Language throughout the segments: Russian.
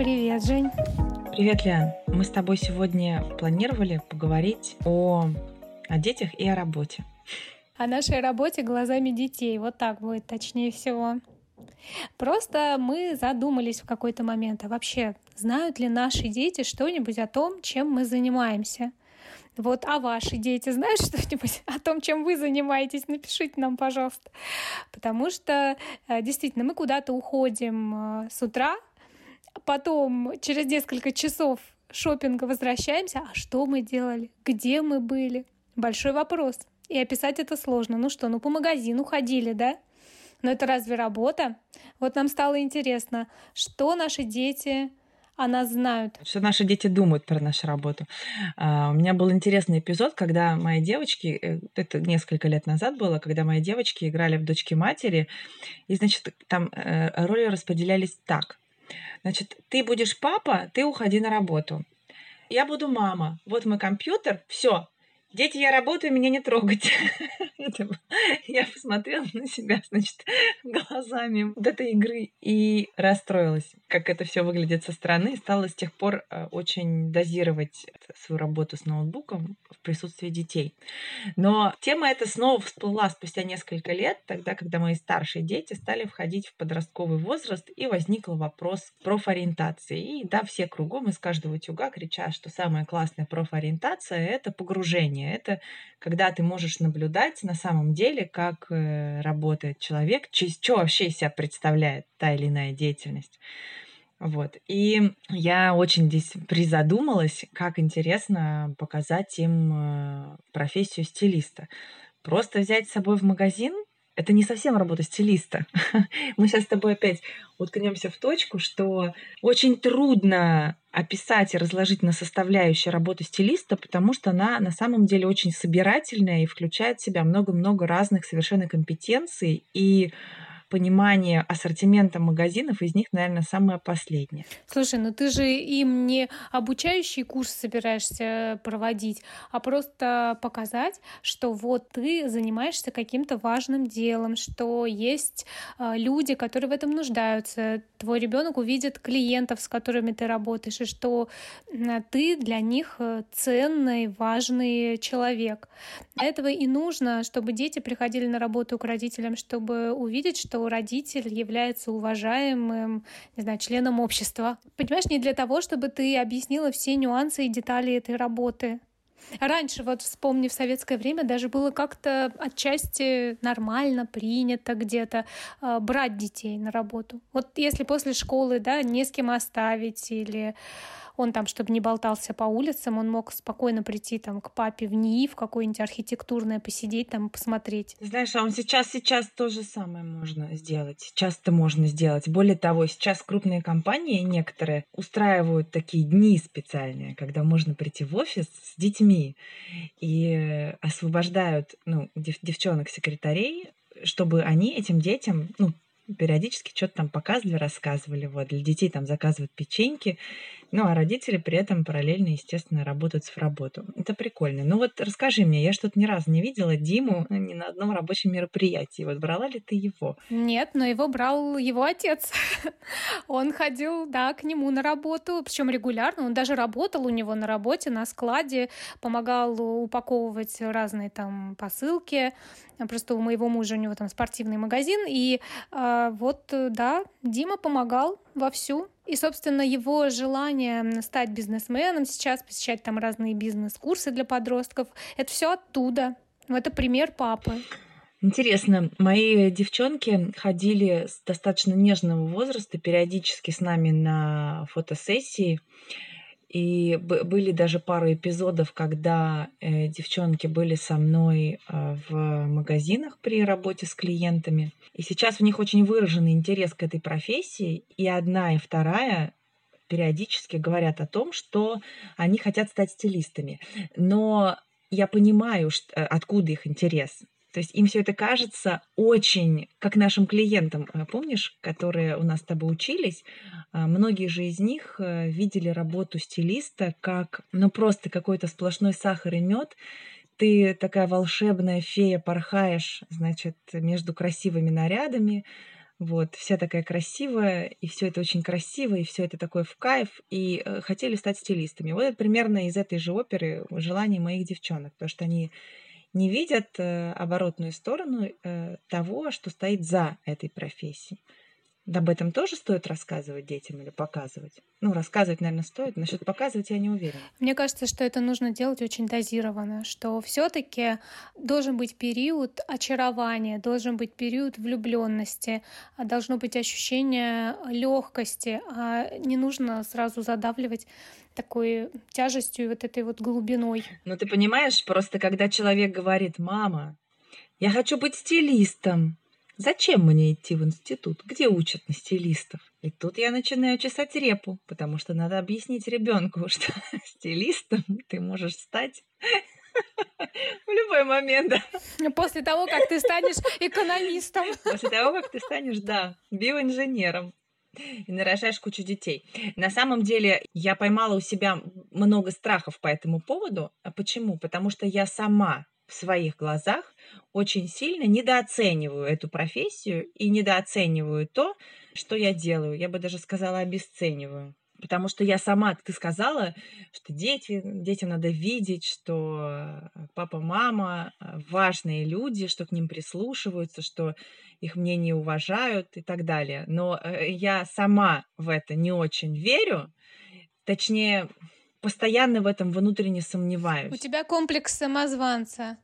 Привет, Жень. Привет, Лен. Мы с тобой сегодня планировали поговорить о, о детях и о работе. О нашей работе глазами детей. Вот так будет точнее всего. Просто мы задумались в какой-то момент, а вообще знают ли наши дети что-нибудь о том, чем мы занимаемся? Вот, а ваши дети знают что-нибудь о том, чем вы занимаетесь? Напишите нам, пожалуйста. Потому что э, действительно мы куда-то уходим э, с утра, потом через несколько часов шопинга возвращаемся. А что мы делали? Где мы были? Большой вопрос. И описать это сложно. Ну что, ну по магазину ходили, да? Но это разве работа? Вот нам стало интересно, что наши дети о нас знают. Что наши дети думают про нашу работу. А, у меня был интересный эпизод, когда мои девочки, э, это несколько лет назад было, когда мои девочки играли в дочки матери, и, значит, там э, роли распределялись так. Значит, ты будешь папа, ты уходи на работу. Я буду мама. Вот мой компьютер, все, Дети, я работаю, меня не трогать. я посмотрела на себя, значит, глазами вот этой игры и расстроилась, как это все выглядит со стороны. Стала с тех пор э, очень дозировать свою работу с ноутбуком в присутствии детей. Но тема эта снова всплыла спустя несколько лет, тогда, когда мои старшие дети стали входить в подростковый возраст, и возник вопрос профориентации. И да, все кругом из каждого утюга кричат, что самая классная профориентация — это погружение обучение. Это когда ты можешь наблюдать на самом деле, как э, работает человек, что вообще из себя представляет та или иная деятельность. Вот. И я очень здесь призадумалась, как интересно показать им э, профессию стилиста. Просто взять с собой в магазин это не совсем работа стилиста. Мы сейчас с тобой опять уткнемся в точку, что очень трудно описать и разложить на составляющие работу стилиста, потому что она на самом деле очень собирательная и включает в себя много-много разных совершенно компетенций и понимание ассортимента магазинов из них, наверное, самое последнее. Слушай, ну ты же им не обучающий курс собираешься проводить, а просто показать, что вот ты занимаешься каким-то важным делом, что есть э, люди, которые в этом нуждаются, твой ребенок увидит клиентов, с которыми ты работаешь, и что ты для них э, ценный, важный человек. Для этого и нужно, чтобы дети приходили на работу к родителям, чтобы увидеть, что родитель является уважаемым, не знаю, членом общества. Понимаешь, не для того, чтобы ты объяснила все нюансы и детали этой работы. Раньше, вот вспомни, в советское время даже было как-то отчасти нормально, принято где-то э, брать детей на работу. Вот если после школы, да, не с кем оставить или он там, чтобы не болтался по улицам, он мог спокойно прийти там к папе в НИИ, в какое-нибудь архитектурное, посидеть там, посмотреть. Знаешь, а он сейчас, сейчас то же самое можно сделать. Сейчас это можно сделать. Более того, сейчас крупные компании некоторые устраивают такие дни специальные, когда можно прийти в офис с детьми и освобождают ну, дев- девчонок-секретарей, чтобы они этим детям, ну, периодически что-то там показывали, рассказывали. Вот, для детей там заказывают печеньки, ну, а родители при этом параллельно, естественно, работают в работу. Это прикольно. Ну вот расскажи мне, я что-то ни разу не видела Диму ни на одном рабочем мероприятии. Вот брала ли ты его? Нет, но его брал его отец. Он ходил, да, к нему на работу, причем регулярно. Он даже работал у него на работе, на складе, помогал упаковывать разные там посылки. Просто у моего мужа у него там спортивный магазин. И э, вот, да, Дима помогал вовсю. И, собственно, его желание стать бизнесменом сейчас, посещать там разные бизнес-курсы для подростков, это все оттуда. Это пример папы. Интересно, мои девчонки ходили с достаточно нежного возраста периодически с нами на фотосессии. И были даже пару эпизодов, когда э, девчонки были со мной э, в магазинах при работе с клиентами. И сейчас у них очень выраженный интерес к этой профессии. И одна, и вторая периодически говорят о том, что они хотят стать стилистами. Но я понимаю, что, э, откуда их интерес. То есть им все это кажется очень, как нашим клиентам, э, помнишь, которые у нас с тобой учились, а, многие же из них э, видели работу стилиста как, ну, просто какой-то сплошной сахар и мед. Ты такая волшебная фея, порхаешь, значит, между красивыми нарядами, вот, вся такая красивая, и все это очень красиво, и все это такое в кайф, и э, хотели стать стилистами. Вот это примерно из этой же оперы желание моих девчонок, потому что они не видят э, оборотную сторону э, того, что стоит за этой профессией. Об этом тоже стоит рассказывать детям или показывать? Ну, рассказывать, наверное, стоит. Насчет показывать я не уверена. Мне кажется, что это нужно делать очень дозированно, что все-таки должен быть период очарования, должен быть период влюбленности, а должно быть ощущение легкости, а не нужно сразу задавливать такой тяжестью и вот этой вот глубиной. Ну, ты понимаешь, просто когда человек говорит, мама, я хочу быть стилистом, Зачем мне идти в институт? Где учат на стилистов? И тут я начинаю чесать репу, потому что надо объяснить ребенку, что стилистом ты можешь стать в любой момент. После того, как ты станешь экономистом. После того, как ты станешь, да, биоинженером и нарожаешь кучу детей. На самом деле я поймала у себя много страхов по этому поводу. А почему? Потому что я сама в своих глазах очень сильно недооцениваю эту профессию и недооцениваю то, что я делаю. Я бы даже сказала, обесцениваю. Потому что я сама, ты сказала, что дети, детям надо видеть, что папа, мама важные люди, что к ним прислушиваются, что их мнение уважают и так далее. Но э, я сама в это не очень верю. Точнее, постоянно в этом внутренне сомневаюсь. У тебя комплекс самозванца.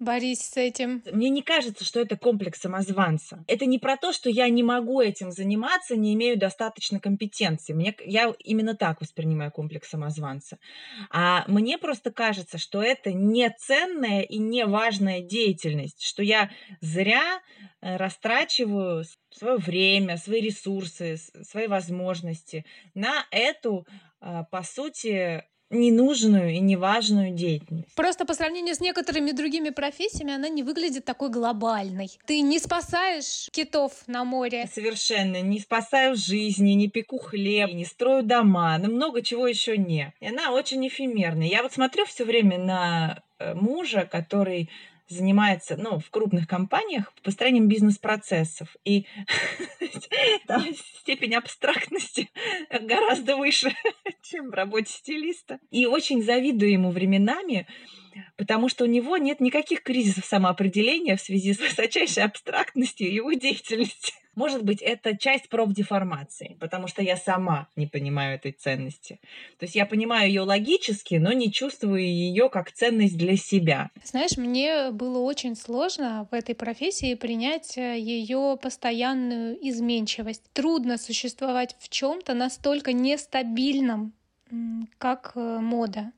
Борись с этим. Мне не кажется, что это комплекс самозванца. Это не про то, что я не могу этим заниматься, не имею достаточно компетенции. Мне, я именно так воспринимаю комплекс самозванца. А мне просто кажется, что это не ценная и не важная деятельность, что я зря э, растрачиваю свое время, свои ресурсы, свои возможности на эту, по сути, ненужную и неважную деятельность. Просто по сравнению с некоторыми другими профессиями она не выглядит такой глобальной. Ты не спасаешь китов на море. Совершенно. Не спасаю жизни, не пеку хлеб, не строю дома, но много чего еще не. И она очень эфемерная. Я вот смотрю все время на э, мужа, который занимается ну, в крупных компаниях построением бизнес-процессов. И там степень абстрактности гораздо выше, чем в работе стилиста. И очень завидую ему временами, потому что у него нет никаких кризисов самоопределения в связи с высочайшей абстрактностью его деятельности. Может быть, это часть профдеформации, потому что я сама не понимаю этой ценности. То есть я понимаю ее логически, но не чувствую ее как ценность для себя. Знаешь, мне было очень сложно в этой профессии принять э, ее постоянную изменчивость. Трудно существовать в чем-то настолько нестабильном, как э, мода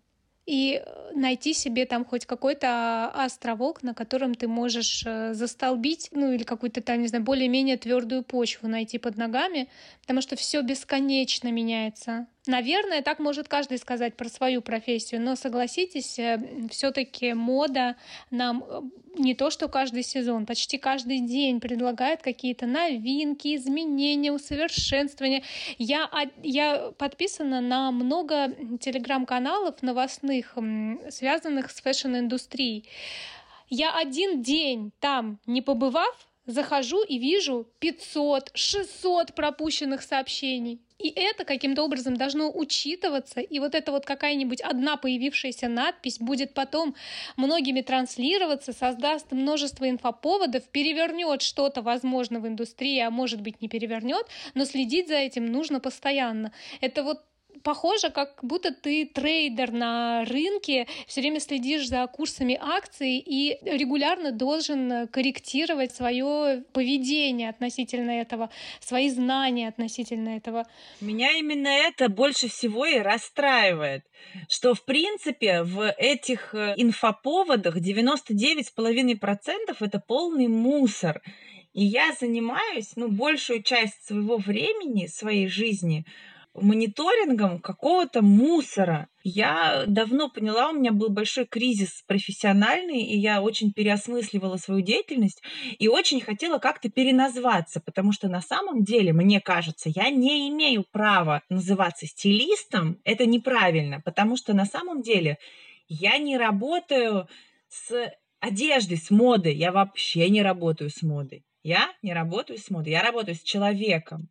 и э, найти себе там хоть какой-то островок, на котором ты можешь э, застолбить, ну или какую-то там, не знаю, более-менее твердую почву найти под ногами, потому что все бесконечно меняется. Наверное, так может каждый сказать про свою профессию, но согласитесь, э, все-таки мода нам э, не то, что каждый сезон, почти каждый день предлагает какие-то новинки, изменения, усовершенствования. Я, я подписана на много телеграм-каналов новостных, связанных с fashion-индустрией. Я один день там не побывав, захожу и вижу 500, 600 пропущенных сообщений. И это каким-то образом должно учитываться. И вот эта вот какая-нибудь одна появившаяся надпись будет потом многими транслироваться, создаст множество инфоповодов, перевернет что-то, возможно, в индустрии, а может быть не перевернет, но следить за этим нужно постоянно. Это вот похоже, как будто ты трейдер на рынке, все время следишь за курсами акций и регулярно должен корректировать свое поведение относительно этого, свои знания относительно этого. Меня именно это больше всего и расстраивает, что в принципе в этих э, инфоповодах 99,5% это полный мусор. И я занимаюсь, ну, большую часть своего времени, своей жизни мониторингом какого-то мусора. Я давно поняла, у меня был большой кризис профессиональный, и я очень переосмысливала свою деятельность и очень хотела как-то переназваться, потому что на самом деле, мне кажется, я не имею права называться стилистом. Это неправильно, потому что на самом деле я не работаю с одеждой, с модой. Я вообще не работаю с модой. Я не работаю с модой, я работаю с человеком.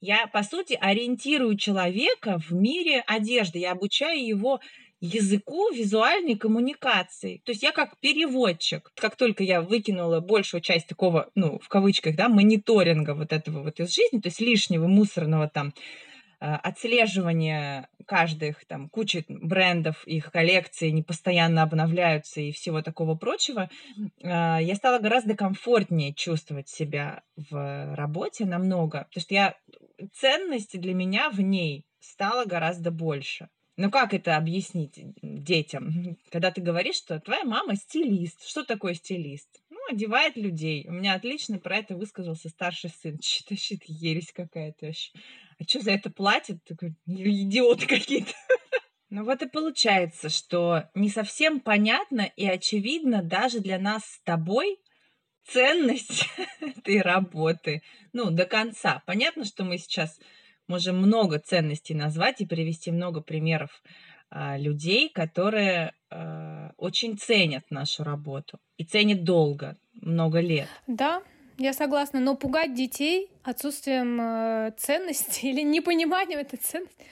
Я, по сути, ориентирую человека в мире одежды. Я обучаю его языку визуальной коммуникации. То есть я как переводчик. Как только я выкинула большую часть такого, ну, в кавычках, да, мониторинга вот этого вот из жизни, то есть лишнего мусорного там э, отслеживания каждых, там, кучи брендов, их коллекции не постоянно обновляются и всего такого прочего, э, я стала гораздо комфортнее чувствовать себя в работе намного, потому что я ценности для меня в ней стало гораздо больше. Ну как это объяснить детям, когда ты говоришь, что твоя мама стилист? Что такое стилист? Ну, одевает людей. У меня отлично про это высказался старший сын. Что-то ересь какая-то вообще. А что за это платят? Такой, идиоты какие-то. Ну вот и получается, что не совсем понятно и очевидно даже для нас с тобой ценность этой работы. Ну, до конца. Понятно, что мы сейчас можем много ценностей назвать и привести много примеров а, людей, которые а, очень ценят нашу работу и ценят долго, много лет. Да, я согласна, но пугать детей отсутствием э, ценности или непониманием этой ценности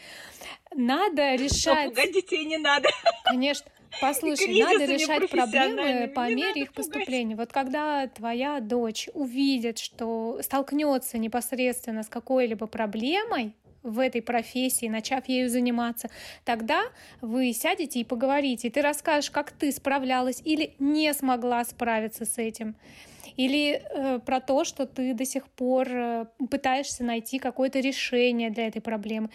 надо решать. Но пугать детей не надо. Конечно. Послушай, надо решать проблемы по не мере их поступления. Вот когда твоя дочь увидит, что столкнется непосредственно с какой-либо проблемой, в этой профессии, начав ею заниматься, тогда вы сядете и поговорите, и ты расскажешь, как ты справлялась или не смогла справиться с этим или э, про то, что ты до сих пор э, пытаешься найти какое-то решение для этой проблемы.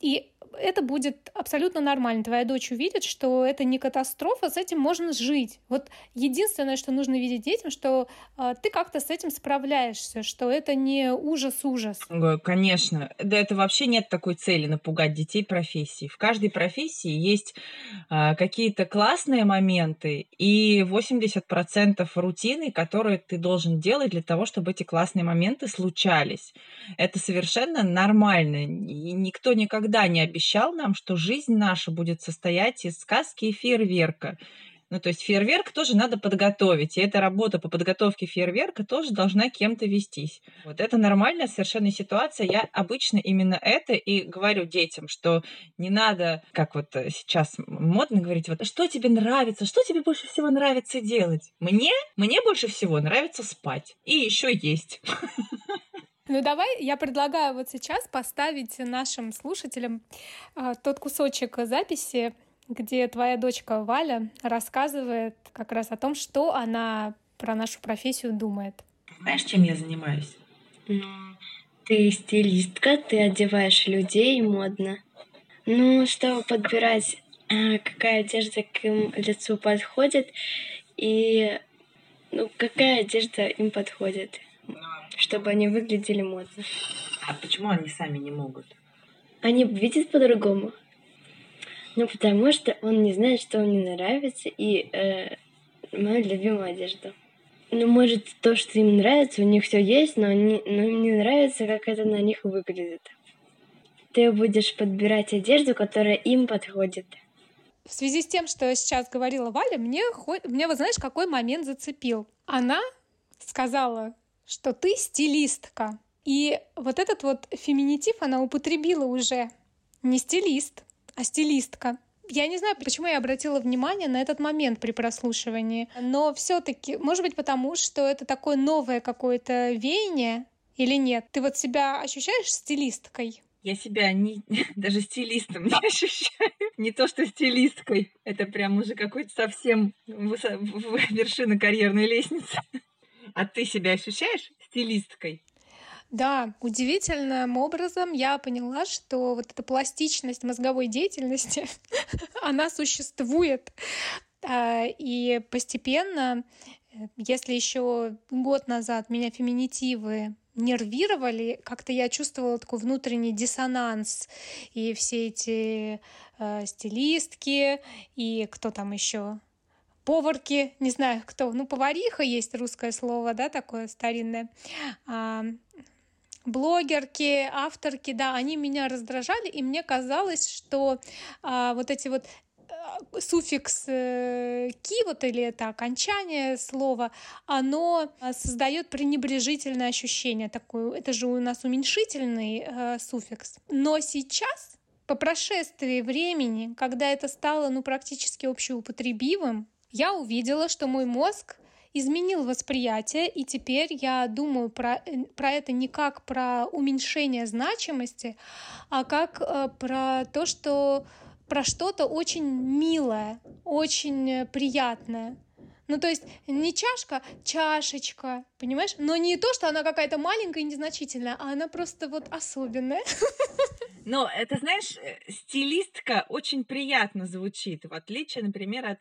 И это будет абсолютно нормально. Твоя дочь увидит, что это не катастрофа, с этим можно жить. Вот единственное, что нужно видеть детям, что э, ты как-то с этим справляешься, что это не ужас-ужас. Конечно. Да это вообще нет такой цели напугать детей профессии. В каждой профессии есть э, какие-то классные моменты и 80% рутины, которые ты должен делать для того, чтобы эти классные моменты случались. Это совершенно нормально. И никто никогда не обещает обещал нам, что жизнь наша будет состоять из сказки и фейерверка. Ну, то есть фейерверк тоже надо подготовить, и эта работа по подготовке фейерверка тоже должна кем-то вестись. Вот это нормальная совершенно ситуация. Я обычно именно это и говорю детям, что не надо, как вот сейчас модно говорить, вот что тебе нравится, что тебе больше всего нравится делать? Мне? Мне больше всего нравится спать и еще есть. Ну давай, я предлагаю вот сейчас поставить нашим слушателям а, тот кусочек записи, где твоя дочка Валя рассказывает как раз о том, что она про нашу профессию думает. Знаешь, чем я занимаюсь? Ну, ты стилистка, ты одеваешь людей модно. Ну, чтобы подбирать, а, какая одежда к им лицу подходит и ну, какая одежда им подходит чтобы они выглядели модно. А почему они сами не могут? Они видят по-другому. Ну, потому что он не знает, что мне нравится, и э, мою любимую одежду. Ну, может, то, что им нравится, у них все есть, но, они, но им не нравится, как это на них выглядит. Ты будешь подбирать одежду, которая им подходит. В связи с тем, что сейчас говорила Валя, мне, мне вот знаешь, какой момент зацепил. Она сказала, что ты стилистка. И вот этот вот феминитив она употребила уже. Не стилист, а стилистка. Я не знаю, почему я обратила внимание на этот момент при прослушивании, но все-таки, может быть, потому что это такое новое какое-то веяние или нет? Ты вот себя ощущаешь стилисткой? Я себя не, даже стилистом не ощущаю. Не то, что стилисткой. Это прям уже какой-то совсем вершина карьерной лестницы. А ты себя ощущаешь стилисткой? Да, удивительным образом я поняла, что вот эта пластичность мозговой деятельности, она существует. А, и постепенно, э, если еще год назад меня феминитивы нервировали, как-то я чувствовала такой внутренний диссонанс. И все эти э, стилистки, и кто там еще поварки, не знаю кто, ну, повариха есть русское слово, да, такое старинное, а, блогерки, авторки, да, они меня раздражали, и мне казалось, что а, вот эти вот суффикс э, «ки», вот или это окончание слова, оно создает пренебрежительное ощущение такое. Это же у нас уменьшительный э, суффикс. Но сейчас по прошествии времени, когда это стало ну, практически общеупотребимым, я увидела, что мой мозг изменил восприятие, и теперь я думаю про, э, про это не как про уменьшение значимости, а как э, про то, что про что-то очень милое, очень приятное. Ну, то есть не чашка, чашечка, понимаешь? Но не то, что она какая-то маленькая и незначительная, а она просто вот особенная. Но это, знаешь, э, стилистка очень приятно звучит, в отличие, например, от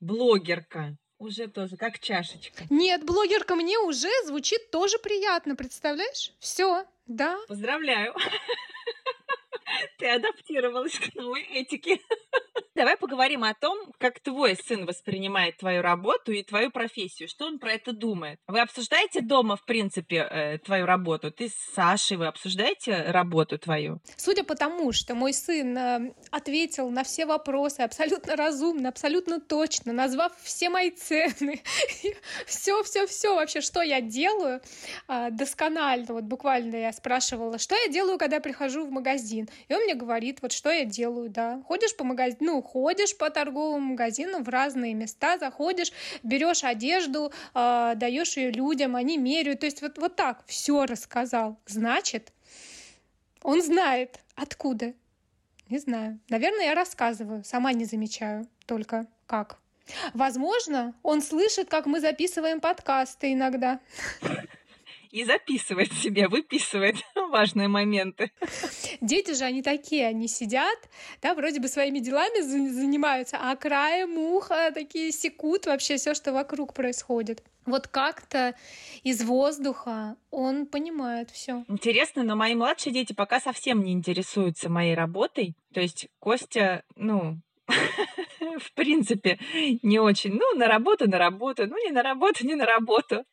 блогерка. Уже тоже, как чашечка. Нет, блогерка мне уже звучит тоже приятно, представляешь? Все, да. Поздравляю. Ты адаптировалась к новой этике. Давай поговорим о том, как твой сын воспринимает твою работу и твою профессию. Что он про это думает? Вы обсуждаете дома, в принципе, э, твою работу? Ты с Сашей, вы обсуждаете работу твою? Судя по тому, что мой сын э, ответил на все вопросы абсолютно разумно, абсолютно точно, назвав все мои цены, все, все, все вообще, что я делаю, э, досконально, вот буквально я спрашивала, что я делаю, когда я прихожу в магазин. И он мне говорит, вот что я делаю, да. Ходишь по магазину, ну, ходишь по торговым магазинам в разные места, заходишь, берешь одежду, э, даешь ее людям, они меряют. То есть вот, вот так все рассказал. Значит, он знает, откуда. Не знаю. Наверное, я рассказываю, сама не замечаю только как. Возможно, он слышит, как мы записываем подкасты иногда и записывает себе, выписывает важные моменты. Дети же, они такие, они сидят, да, вроде бы своими делами занимаются, а краем уха такие секут вообще все, что вокруг происходит. Вот как-то из воздуха он понимает все. Интересно, но мои младшие дети пока совсем не интересуются моей работой. То есть Костя, ну, в принципе, не очень. Ну, на работу, на работу. Ну, не на работу, не на работу.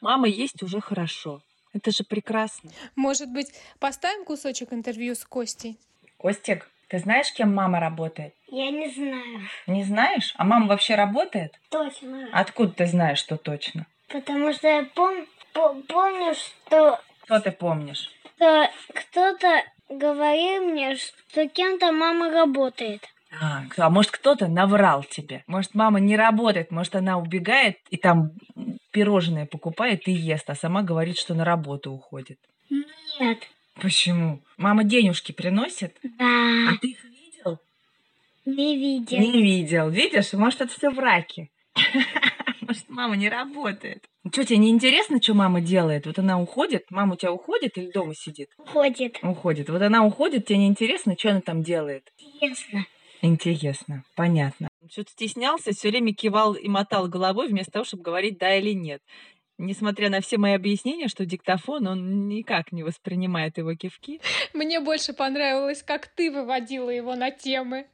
Мама есть уже хорошо. Это же прекрасно. Может быть, поставим кусочек интервью с Костей? Костик, ты знаешь, кем мама работает? Я не знаю. Не знаешь? А мама вообще работает? Точно. Откуда ты знаешь, что точно? Потому что я пом помню, что... Что ты помнишь? Что кто-то говорил мне, что кем-то мама работает. А, а может кто-то наврал тебе? Может мама не работает, может она убегает и там пирожные покупает и ест, а сама говорит, что на работу уходит. Нет. Почему? Мама денежки приносит? Да. А ты их видел? Не видел. Не видел. Видишь? Может, это все враки. Может, мама не работает. Что, тебе не интересно, что мама делает? Вот она уходит, мама у тебя уходит или дома сидит? Уходит. Уходит. Вот она уходит, тебе не интересно, что она там делает? Интересно. Интересно, понятно. Что-то стеснялся, все время кивал и мотал головой вместо того, чтобы говорить да или нет. Несмотря на все мои объяснения, что диктофон, он никак не воспринимает его кивки. Мне больше понравилось, как ты выводила его на темы.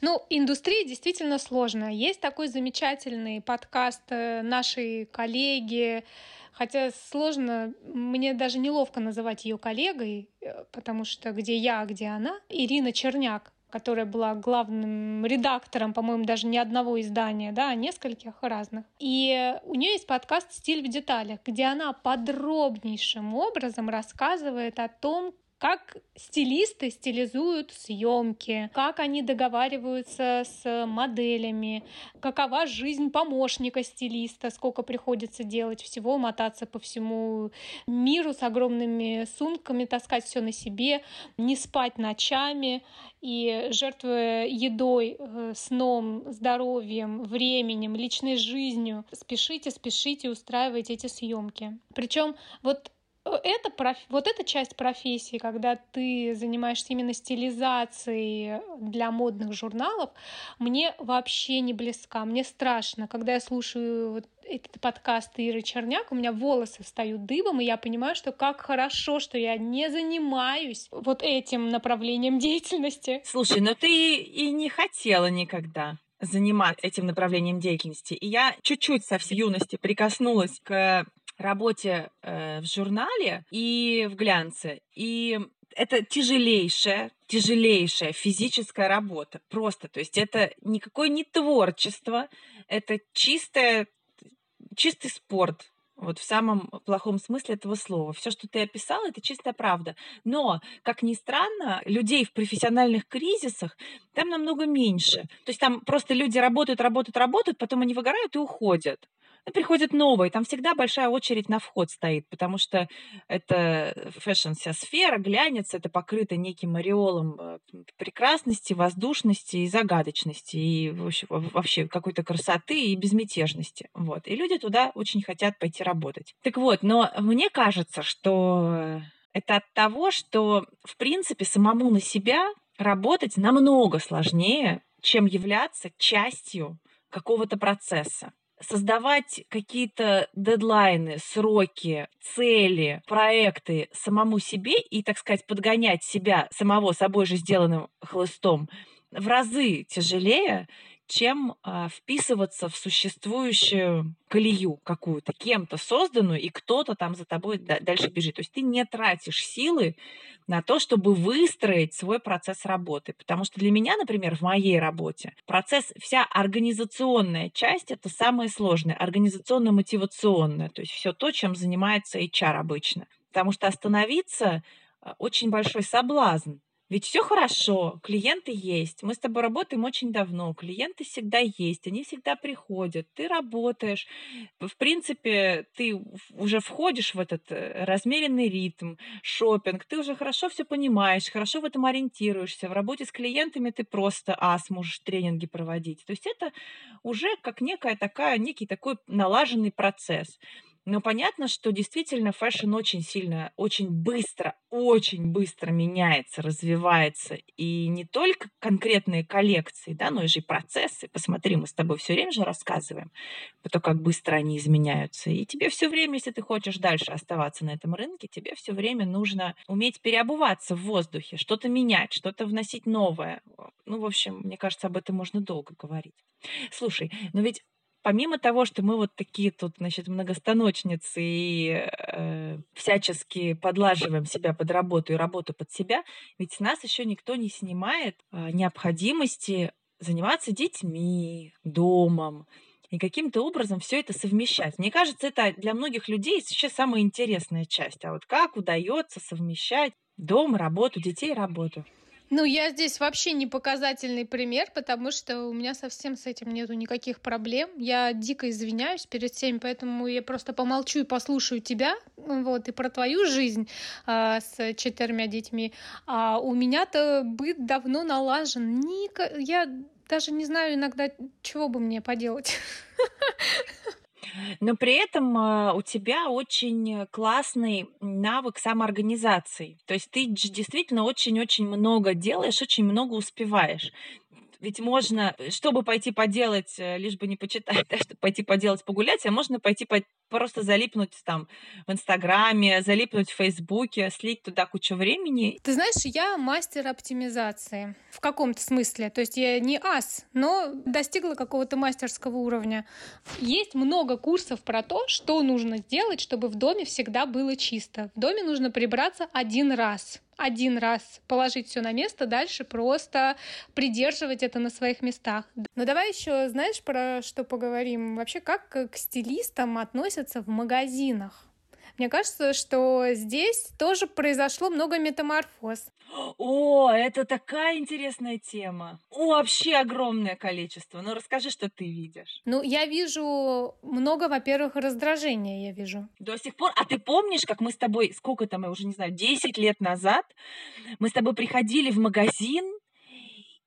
Ну, индустрия действительно сложная. Есть такой замечательный подкаст э, нашей коллеги, хотя сложно, мне даже неловко называть ее коллегой, э, потому что где я, где она, Ирина Черняк которая была главным редактором, по-моему, даже не одного издания, да, а нескольких разных. И у нее есть подкаст «Стиль в деталях», где она подробнейшим образом рассказывает о том, как стилисты стилизуют съемки, как они договариваются с моделями, какова жизнь помощника стилиста, сколько приходится делать всего, мотаться по всему миру с огромными сумками, таскать все на себе, не спать ночами и жертвуя едой, э, сном, здоровьем, временем, личной жизнью, спешите, спешите, устраивайте эти съемки. Причем вот это проф... вот эта часть профессии, когда ты занимаешься именно стилизацией для модных журналов, мне вообще не близка. Мне страшно, когда я слушаю вот этот подкаст Иры Черняк, у меня волосы встают дыбом, и я понимаю, что как хорошо, что я не занимаюсь вот этим направлением деятельности. Слушай, но ты и не хотела никогда заниматься этим направлением деятельности. И я чуть-чуть со всей юности прикоснулась к работе э, в журнале и в глянце. И это тяжелейшая, тяжелейшая физическая работа. Просто, то есть это никакое не творчество, это чистое, чистый спорт, вот в самом плохом смысле этого слова. Все, что ты описала, это чистая правда. Но, как ни странно, людей в профессиональных кризисах там намного меньше. То есть там просто люди работают, работают, работают, потом они выгорают и уходят ну, приходят новые, там всегда большая очередь на вход стоит, потому что это fashion вся сфера, глянец, это покрыто неким ореолом э, прекрасности, воздушности и загадочности, и вообще какой-то красоты и безмятежности. Вот. И люди туда очень хотят пойти работать. Так вот, но мне кажется, что это от того, что, в принципе, самому на себя работать намного сложнее, чем являться частью какого-то процесса создавать какие-то дедлайны, сроки, цели, проекты самому себе и, так сказать, подгонять себя самого собой же сделанным хлыстом в разы тяжелее, чем а, вписываться в существующую колею какую-то, кем-то созданную, и кто-то там за тобой дальше бежит. То есть ты не тратишь силы на то, чтобы выстроить свой процесс работы. Потому что для меня, например, в моей работе процесс, вся организационная часть – это самое сложное, организационно-мотивационное, то есть все то, чем занимается HR обычно. Потому что остановиться а, очень большой соблазн ведь все хорошо, клиенты есть, мы с тобой работаем очень давно, клиенты всегда есть, они всегда приходят, ты работаешь, в принципе, ты уже входишь в этот э, размеренный ритм, шопинг, ты уже хорошо все понимаешь, хорошо в этом ориентируешься, в работе с клиентами ты просто ас, можешь тренинги проводить. То есть это уже как некая такая, некий такой налаженный процесс. Но понятно, что действительно fashion очень сильно, очень быстро, очень быстро меняется, развивается. И не только конкретные коллекции, да, но и же и процессы. Посмотри, мы с тобой все время же рассказываем про то, как быстро они изменяются. И тебе все время, если ты хочешь дальше оставаться на этом рынке, тебе все время нужно уметь переобуваться в воздухе, что-то менять, что-то вносить новое. Ну, в общем, мне кажется, об этом можно долго говорить. Слушай, но ведь помимо того, что мы вот такие тут, значит, многостаночницы и э, всячески подлаживаем себя под работу и работу под себя, ведь нас еще никто не снимает э, необходимости заниматься детьми, домом, и каким-то образом все это совмещать. Мне кажется, это для многих людей сейчас самая интересная часть. А вот как удается совмещать дом, работу, детей, работу? Ну, я здесь вообще не показательный пример, потому что у меня совсем с этим нету никаких проблем. Я дико извиняюсь перед всеми, поэтому я просто помолчу и послушаю тебя, вот, и про твою жизнь а, с четырьмя детьми. А у меня-то быт давно налажен. Ника... Я даже не знаю иногда, чего бы мне поделать. Но при этом а, у тебя очень классный навык самоорганизации. То есть ты действительно очень-очень много делаешь, очень много успеваешь. Ведь можно, чтобы пойти поделать, э, лишь бы не почитать, да, чтобы пойти поделать, погулять, а можно пойти по просто залипнуть там в Инстаграме, залипнуть в Фейсбуке, слить туда кучу времени. Ты знаешь, я мастер оптимизации в каком-то смысле. То есть я не ас, но достигла какого-то мастерского уровня. Есть много курсов про то, что нужно сделать, чтобы в доме всегда было чисто. В доме нужно прибраться один раз один раз положить все на место, дальше просто придерживать это на своих местах. Но давай еще, знаешь, про что поговорим? Вообще, как к стилистам относятся в магазинах? Мне кажется, что здесь тоже произошло много метаморфоз. О, это такая интересная тема. О, вообще огромное количество. Ну, расскажи, что ты видишь. Ну, я вижу много, во-первых, раздражения я вижу. До сих пор. А ты помнишь, как мы с тобой, сколько там, я уже не знаю, 10 лет назад, мы с тобой приходили в магазин,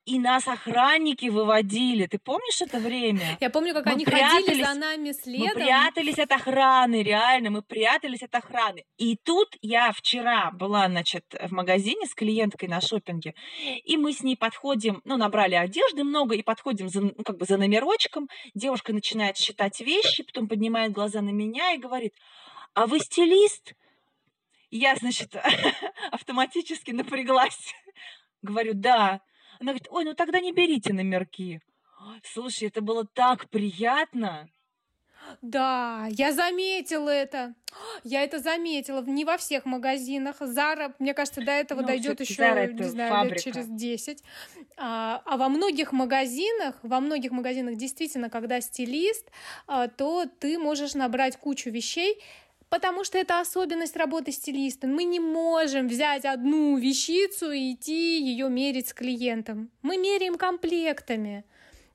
и нас охранники выводили. Ты помнишь это время? Я помню, как мы они ходили за нами следом. Мы прятались от охраны, реально, мы прятались от охраны. И тут я вчера была, значит, в магазине с клиенткой на шопинге, и мы с ней подходим, ну, набрали одежды много, и подходим за, ну, как бы за номерочком. Девушка начинает считать вещи, потом поднимает глаза на меня и говорит, а вы стилист? Я, значит, автоматически напряглась. Говорю, да. Она говорит, ой, ну тогда не берите номерки. Слушай, это было так приятно. Да, я заметила это. Я это заметила. Не во всех магазинах. Зара, мне кажется, до этого Ну, дойдет еще, Zara не знаю, лет через 10. А, а во многих магазинах, во многих магазинах действительно, когда стилист, а, то ты можешь набрать кучу вещей, Потому что это особенность работы стилиста. Мы не можем взять одну вещицу и идти ее мерить с клиентом. Мы меряем комплектами.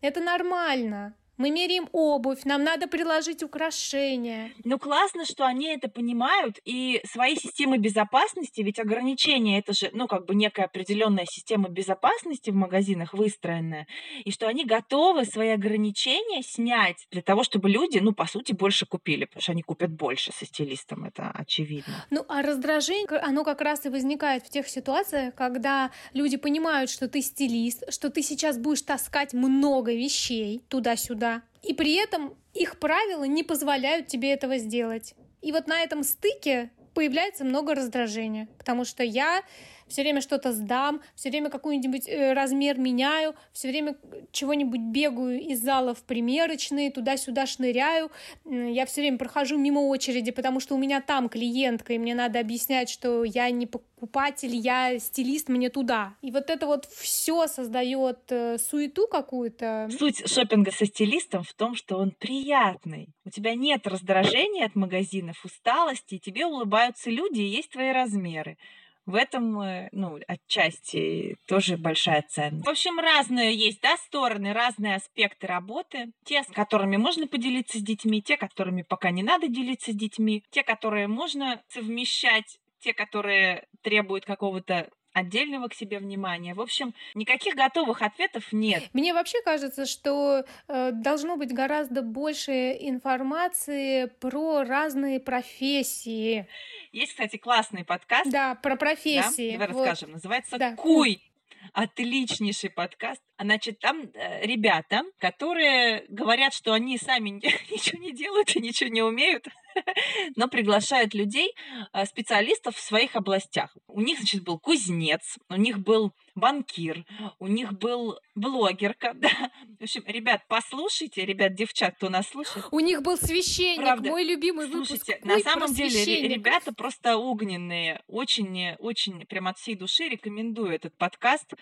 Это нормально. Мы меряем обувь, нам надо приложить украшения. Ну, классно, что они это понимают, и свои системы безопасности, ведь ограничения это же, ну, как бы некая определенная система безопасности в магазинах выстроенная, и что они готовы свои ограничения снять для того, чтобы люди, ну, по сути, больше купили, потому что они купят больше со стилистом, это очевидно. Ну, а раздражение, оно как раз и возникает в тех ситуациях, когда люди понимают, что ты стилист, что ты сейчас будешь таскать много вещей туда-сюда, и при этом их правила не позволяют тебе этого сделать. И вот на этом стыке появляется много раздражения, потому что я все время что-то сдам, все время какой-нибудь э, размер меняю, все время чего-нибудь бегаю из зала в примерочные, туда-сюда шныряю. Я все время прохожу мимо очереди, потому что у меня там клиентка, и мне надо объяснять, что я не покупатель, я стилист, мне туда. И вот это вот все создает э, суету какую-то. Суть шопинга со стилистом в том, что он приятный. У тебя нет раздражения от магазинов, усталости, и тебе улыбаются люди, и есть твои размеры. В этом, э, ну, отчасти тоже большая ценность. В общем, разные есть, да, стороны, разные аспекты работы. Те, с которыми можно поделиться с детьми, те, которыми пока не надо делиться с детьми, те, которые можно совмещать, те, которые требуют какого-то отдельного к себе внимания. В общем, никаких готовых ответов нет. Мне вообще кажется, что э, должно быть гораздо больше информации про разные профессии. Есть, кстати, классный подкаст. Да, про да? профессии. Давай Вот. расскажем. Называется Да, Куй. Отличнейший подкаст. А, Значит, там э, ребята, которые говорят, что они сами ничего не делают и ничего не умеют, но приглашают людей, э, специалистов в своих областях. У них, значит, был кузнец, у них был банкир, у них был блогерка. Да. В общем, ребят, послушайте, ребят, девчат, кто нас слушает, У них был священник, Правда. мой любимый выпуск. Слушайте, Куй на самом деле ребята просто огненные, очень, очень прям от всей души рекомендую этот подкаст.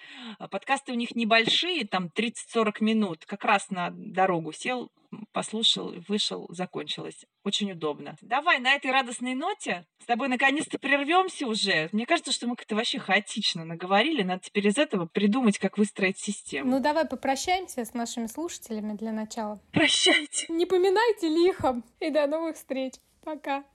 Подкасты у них небольшие, там 30-40 минут, как раз на дорогу сел, послушал, вышел, закончилось. Очень удобно. Давай на этой радостной ноте с тобой наконец-то прервемся уже. Мне кажется, что мы как-то вообще хаотично наговорили. Надо теперь из этого придумать, как выстроить систему. Ну давай попрощаемся с нашими слушателями для начала. Прощайте. Не поминайте лихом и до новых встреч. Пока.